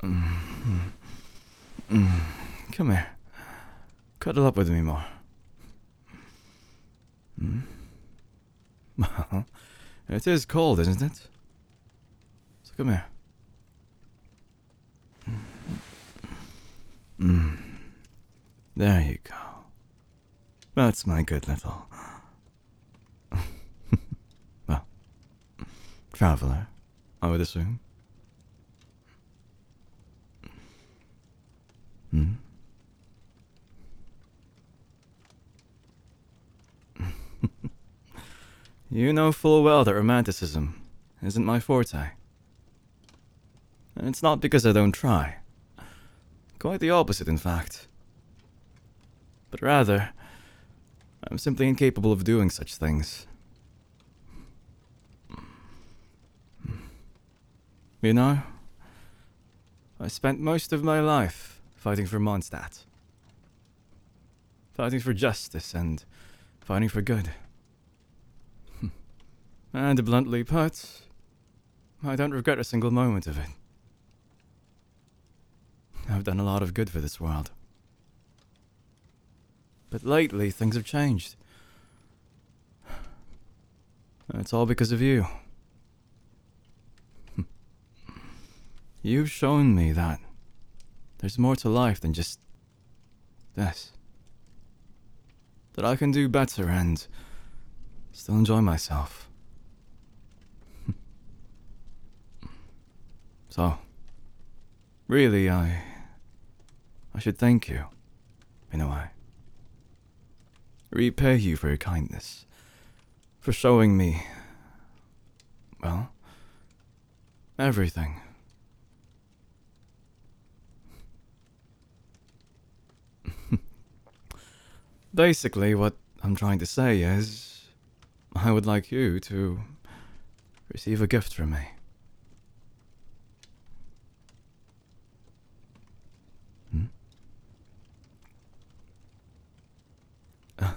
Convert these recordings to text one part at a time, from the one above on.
Come here. Cuddle up with me more. Mm. Well, it is cold, isn't it? So come here. Mm. There you go. That's my good little. well, traveler, I would assume. Hmm? you know full well that romanticism isn't my forte. And it's not because I don't try. Quite the opposite, in fact. But rather, I'm simply incapable of doing such things. You know, I spent most of my life fighting for Mondstadt. Fighting for justice and fighting for good. And bluntly put, I don't regret a single moment of it. I've done a lot of good for this world. But lately, things have changed. It's all because of you. You've shown me that there's more to life than just this. That I can do better and still enjoy myself. so, really, I. I should thank you, in a way. Repay you for your kindness, for showing me. well, everything. Basically, what I'm trying to say is, I would like you to receive a gift from me. Hmm?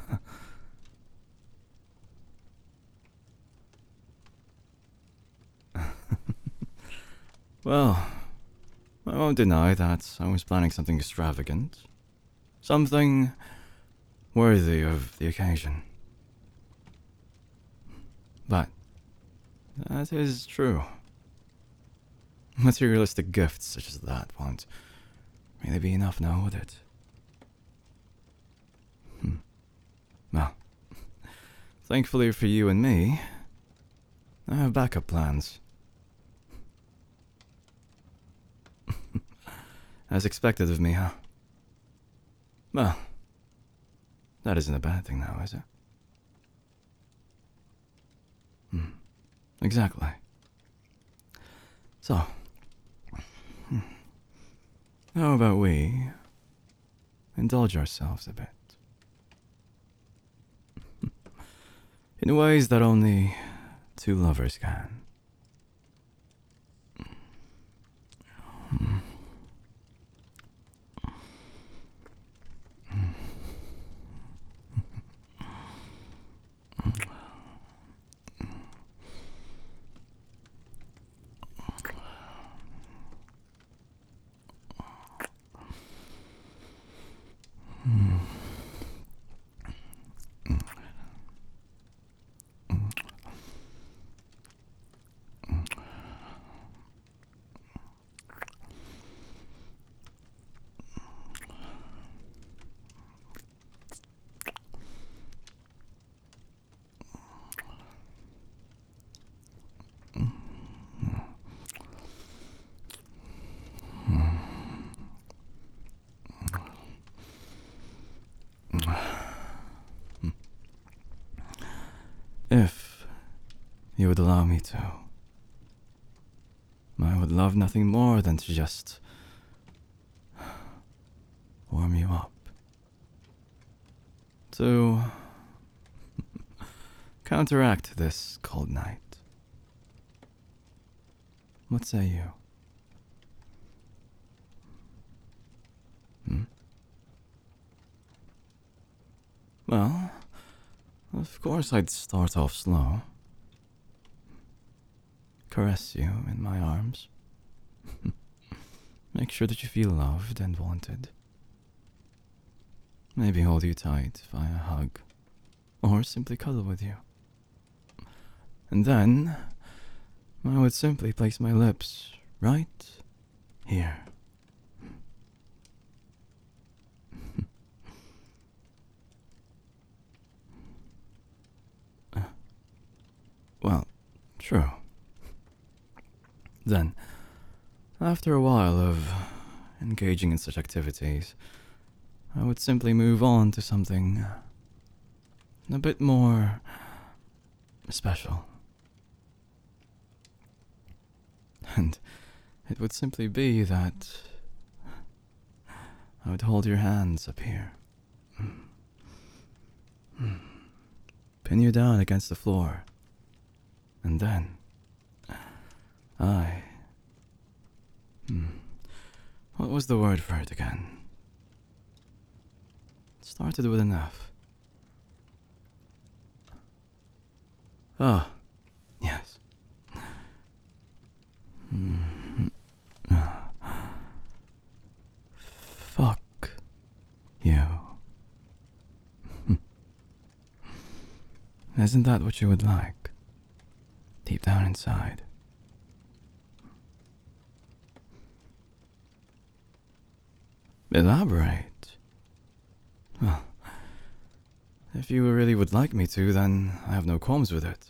well, I won't deny that I was planning something extravagant. Something worthy of the occasion. But that is true. Materialistic gifts such as that won't really be enough now, would it? Hmm. Well, thankfully for you and me, I have backup plans. As expected of me, huh? Well, that isn't a bad thing now, is it? Hmm. Exactly. So, hmm. how about we indulge ourselves a bit? In ways that only two lovers can. Hmm. If you would allow me to, I would love nothing more than to just warm you up. To counteract this cold night. What say you? Hmm? Well, of course I'd start off slow. Caress you in my arms. Make sure that you feel loved and wanted. Maybe hold you tight via hug, or simply cuddle with you. And then, I would simply place my lips right here. well, true. Then, after a while of engaging in such activities, I would simply move on to something a bit more special. And it would simply be that I would hold your hands up here, pin you down against the floor, and then I. Hmm, what was the word for it again? It started with an F. Ah, yes. Mm, ah. Fuck you. Isn't that what you would like? Deep down inside. Elaborate. Well, if you really would like me to, then I have no qualms with it.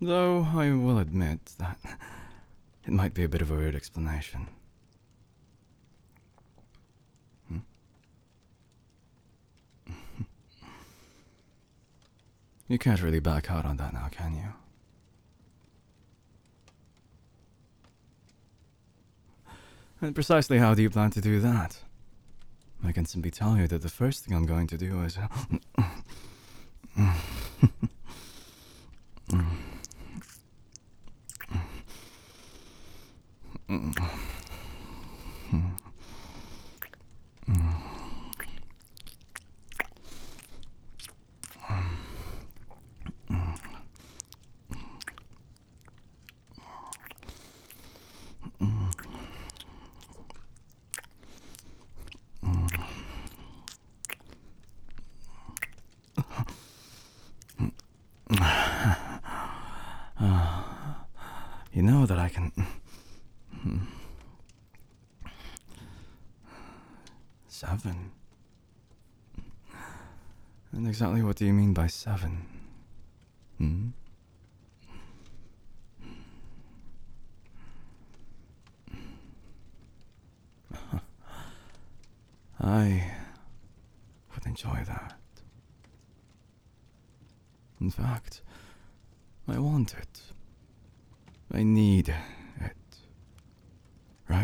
Though I will admit that it might be a bit of a weird explanation. Hmm? you can't really back out on that now, can you? And precisely how do you plan to do that? I can simply tell you that the first thing I'm going to do is. You know that I can. Hmm. Seven? And exactly what do you mean by seven? Hmm? I would enjoy that. In fact, I want it. I need it.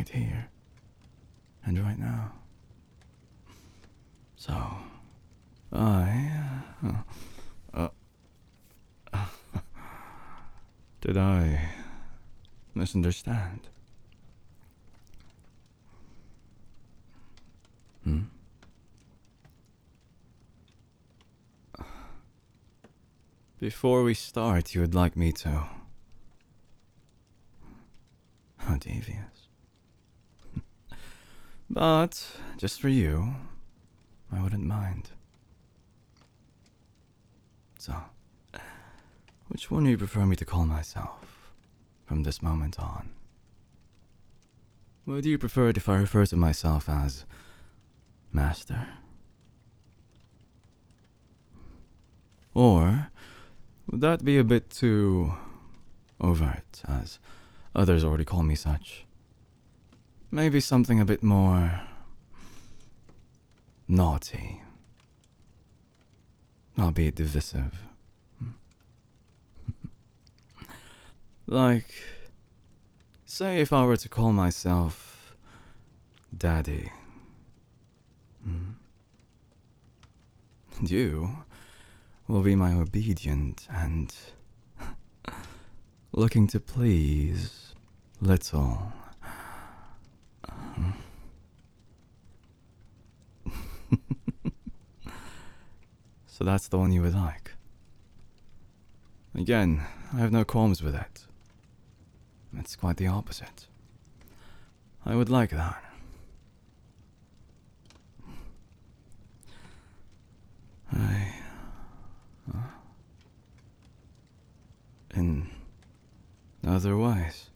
Right here. And right now. So, I. Uh, uh, did I misunderstand? Hmm? Before we start, you would like me to. How devious. But, just for you, I wouldn't mind. So, which one do you prefer me to call myself from this moment on? Would you prefer it if I refer to myself as Master? Or would that be a bit too overt, as others already call me such? Maybe something a bit more naughty, albeit divisive. like, say if I were to call myself Daddy. Hmm? And you will be my obedient and looking to please little. so that's the one you would like. Again, I have no qualms with it. It's quite the opposite. I would like that. I. Uh, in other ways.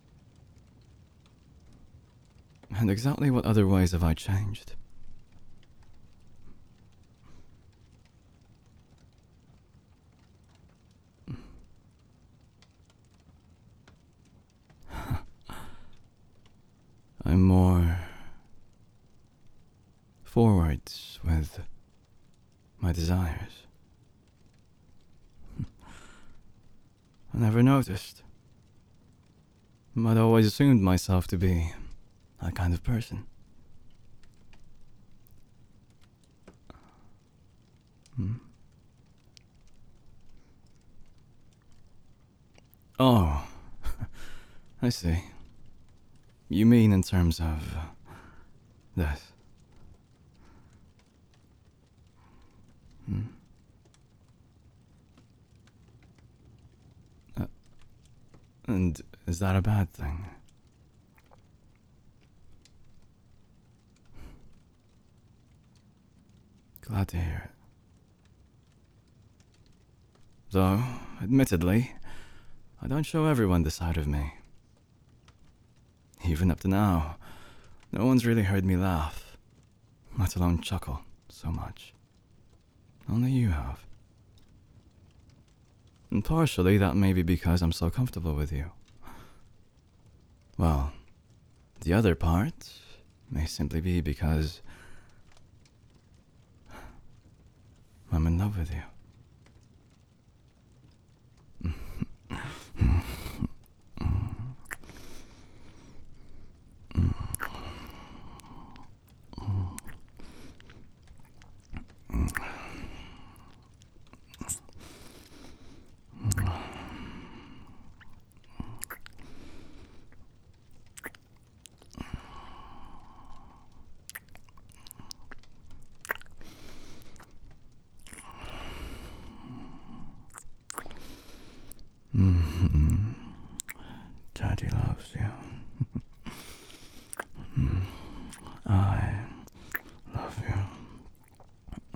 And exactly what other ways have I changed? I'm more forwards with my desires. I never noticed. I'd always assumed myself to be that kind of person. Hmm. Oh, I see. You mean in terms of uh, this? Hmm. Uh, and is that a bad thing? Glad to hear it. Though, admittedly, I don't show everyone this side of me. Even up to now, no one's really heard me laugh, let alone chuckle so much. Only you have. And partially that may be because I'm so comfortable with you. Well, the other part may simply be because I'm in love with you. Mm-hmm. Daddy loves you. Mm. I love you.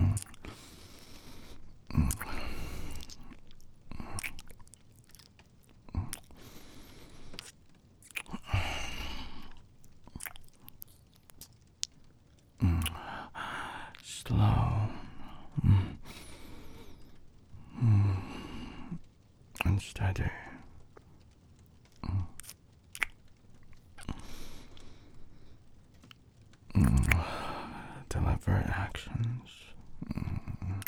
Mm. Mm. Mm. Slow. Mm. Mm. Steady. Mm. Deliberate actions. Mm.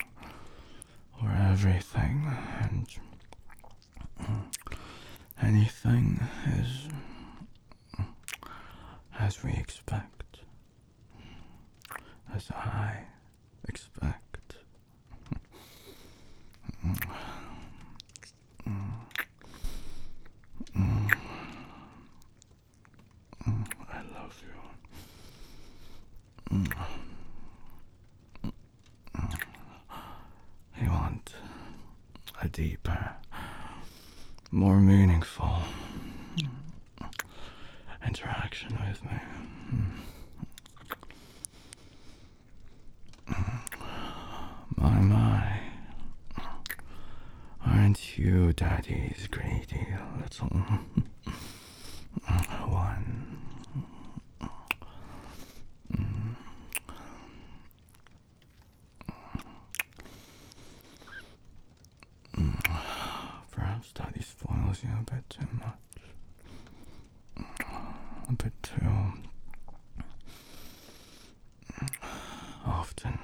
Or everything and anything is as we expect. As I expect. Mm. Mm. Mm. Mm. I love you. Mm. Mm. You want a deeper, more meaningful interaction with me. My, my. Aren't Daddy's greedy little one? Perhaps Daddy spoils you a bit too much. A bit too often.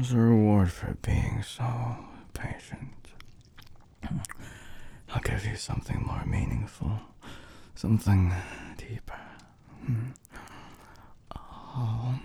As a reward for being so patient, I'll give you something more meaningful, Something deeper. Hmm. Oh.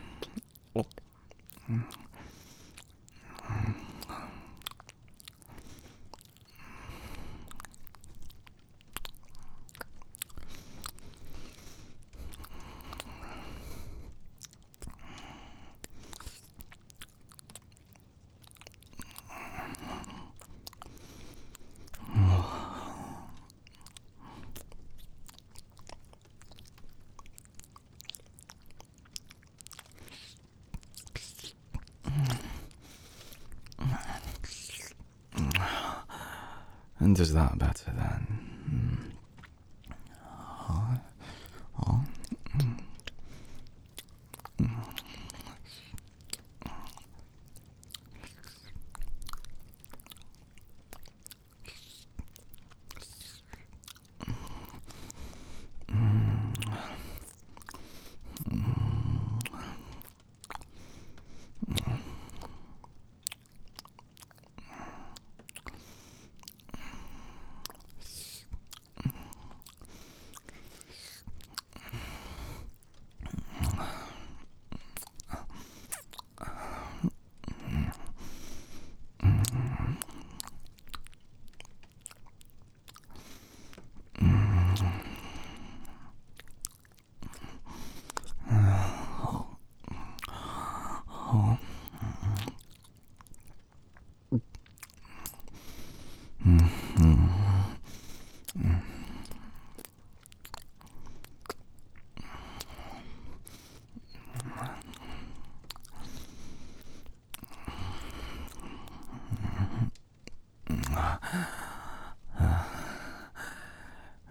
And is that better then? Hmm. Oh, oh.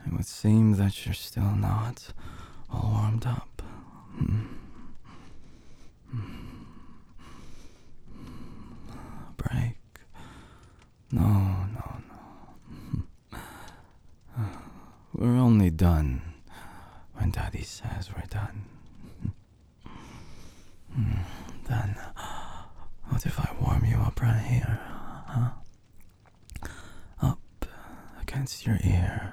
It would seem that you're still not all warmed up. Break. No, no, no. We're only done when Daddy says we're done. Then, what if I warm you up right here? Huh? Up against your ear.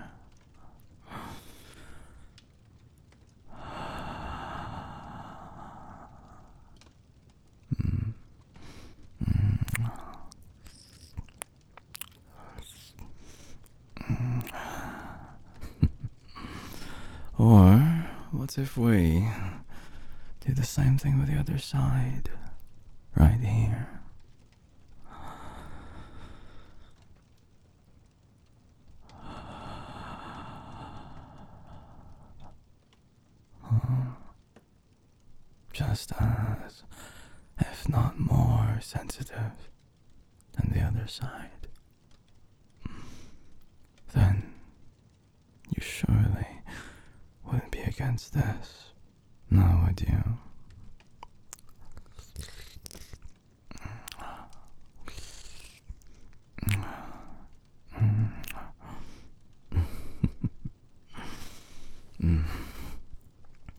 Or what if we do the same thing with the other side? Right here. Hmm. Just as, if not more, sensitive than the other side. Then you surely wouldn't be against this, now would you?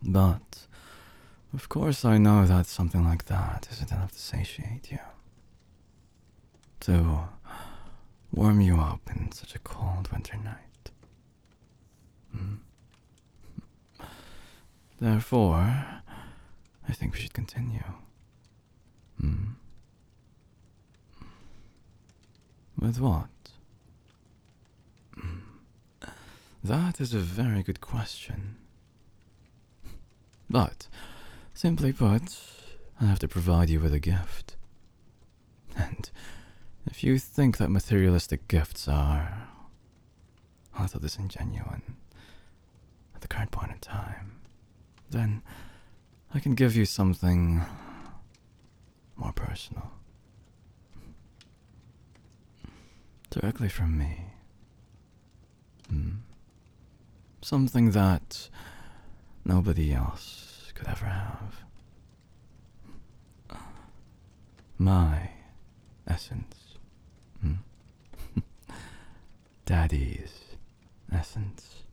But, of course, I know that something like that isn't enough to satiate you. To warm you up in such a cold winter night. Mm. Therefore, I think we should continue. Hmm. With what? Hmm. That is a very good question. But, simply put, I have to provide you with a gift. And if you think that materialistic gifts are a little disingenuous at the current point in time, then I can give you something more personal. Directly from me. Hmm. Something that nobody else could ever have. My essence. Hmm? Daddy's essence.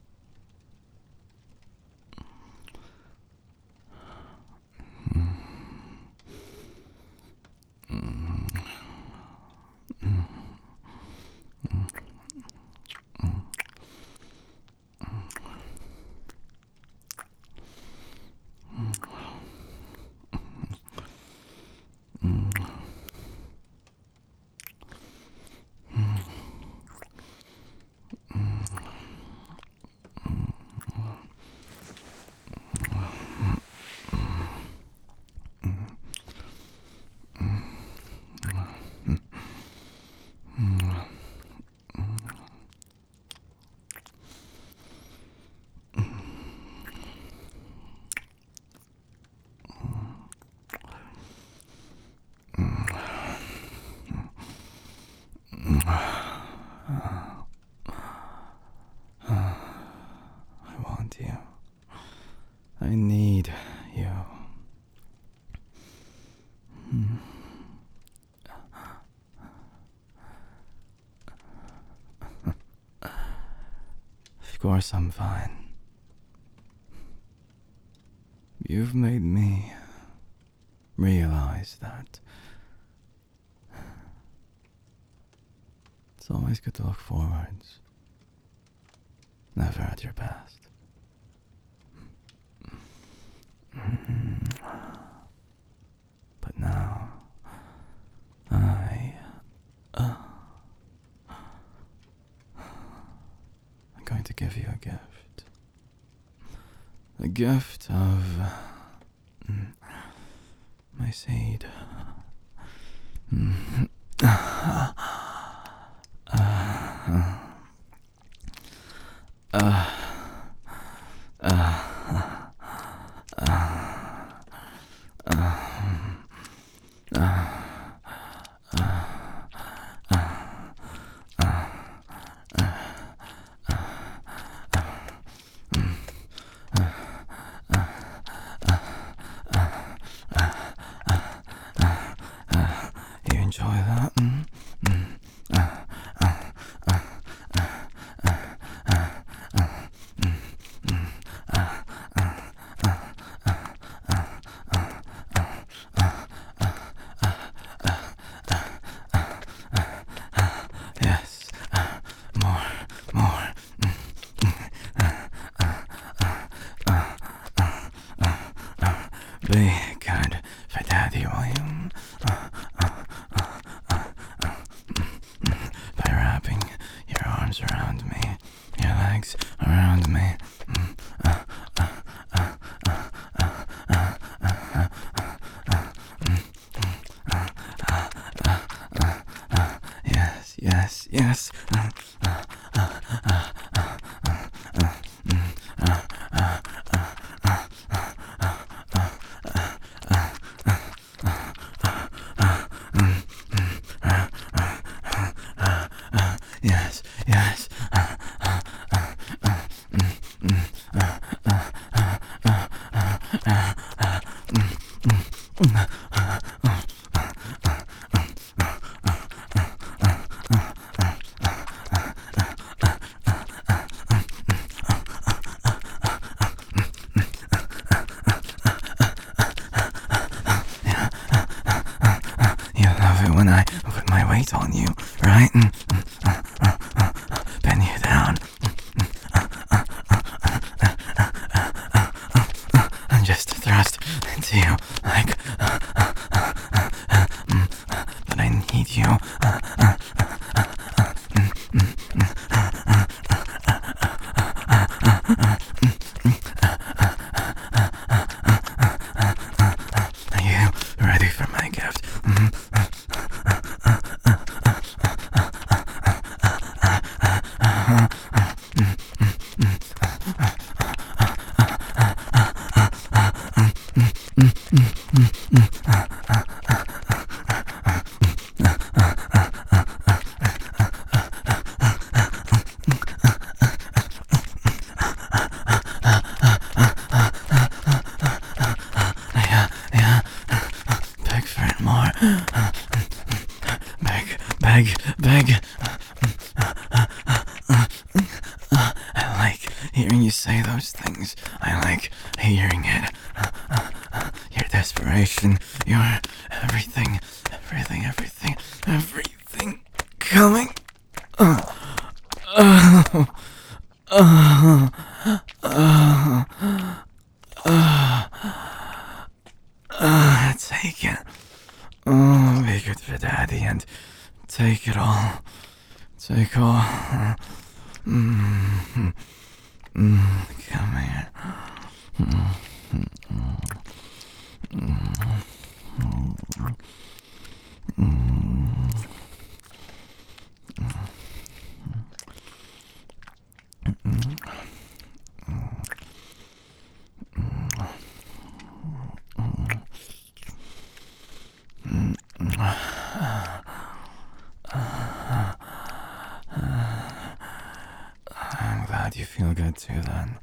course I'm fine. You've made me realize that it's always good to look forwards, never at your past. give you a gift. The gift of mm, my seed. Mm. big. I like hearing you say those things. I like hearing it. Your desperation, your I'm glad you feel good too, then.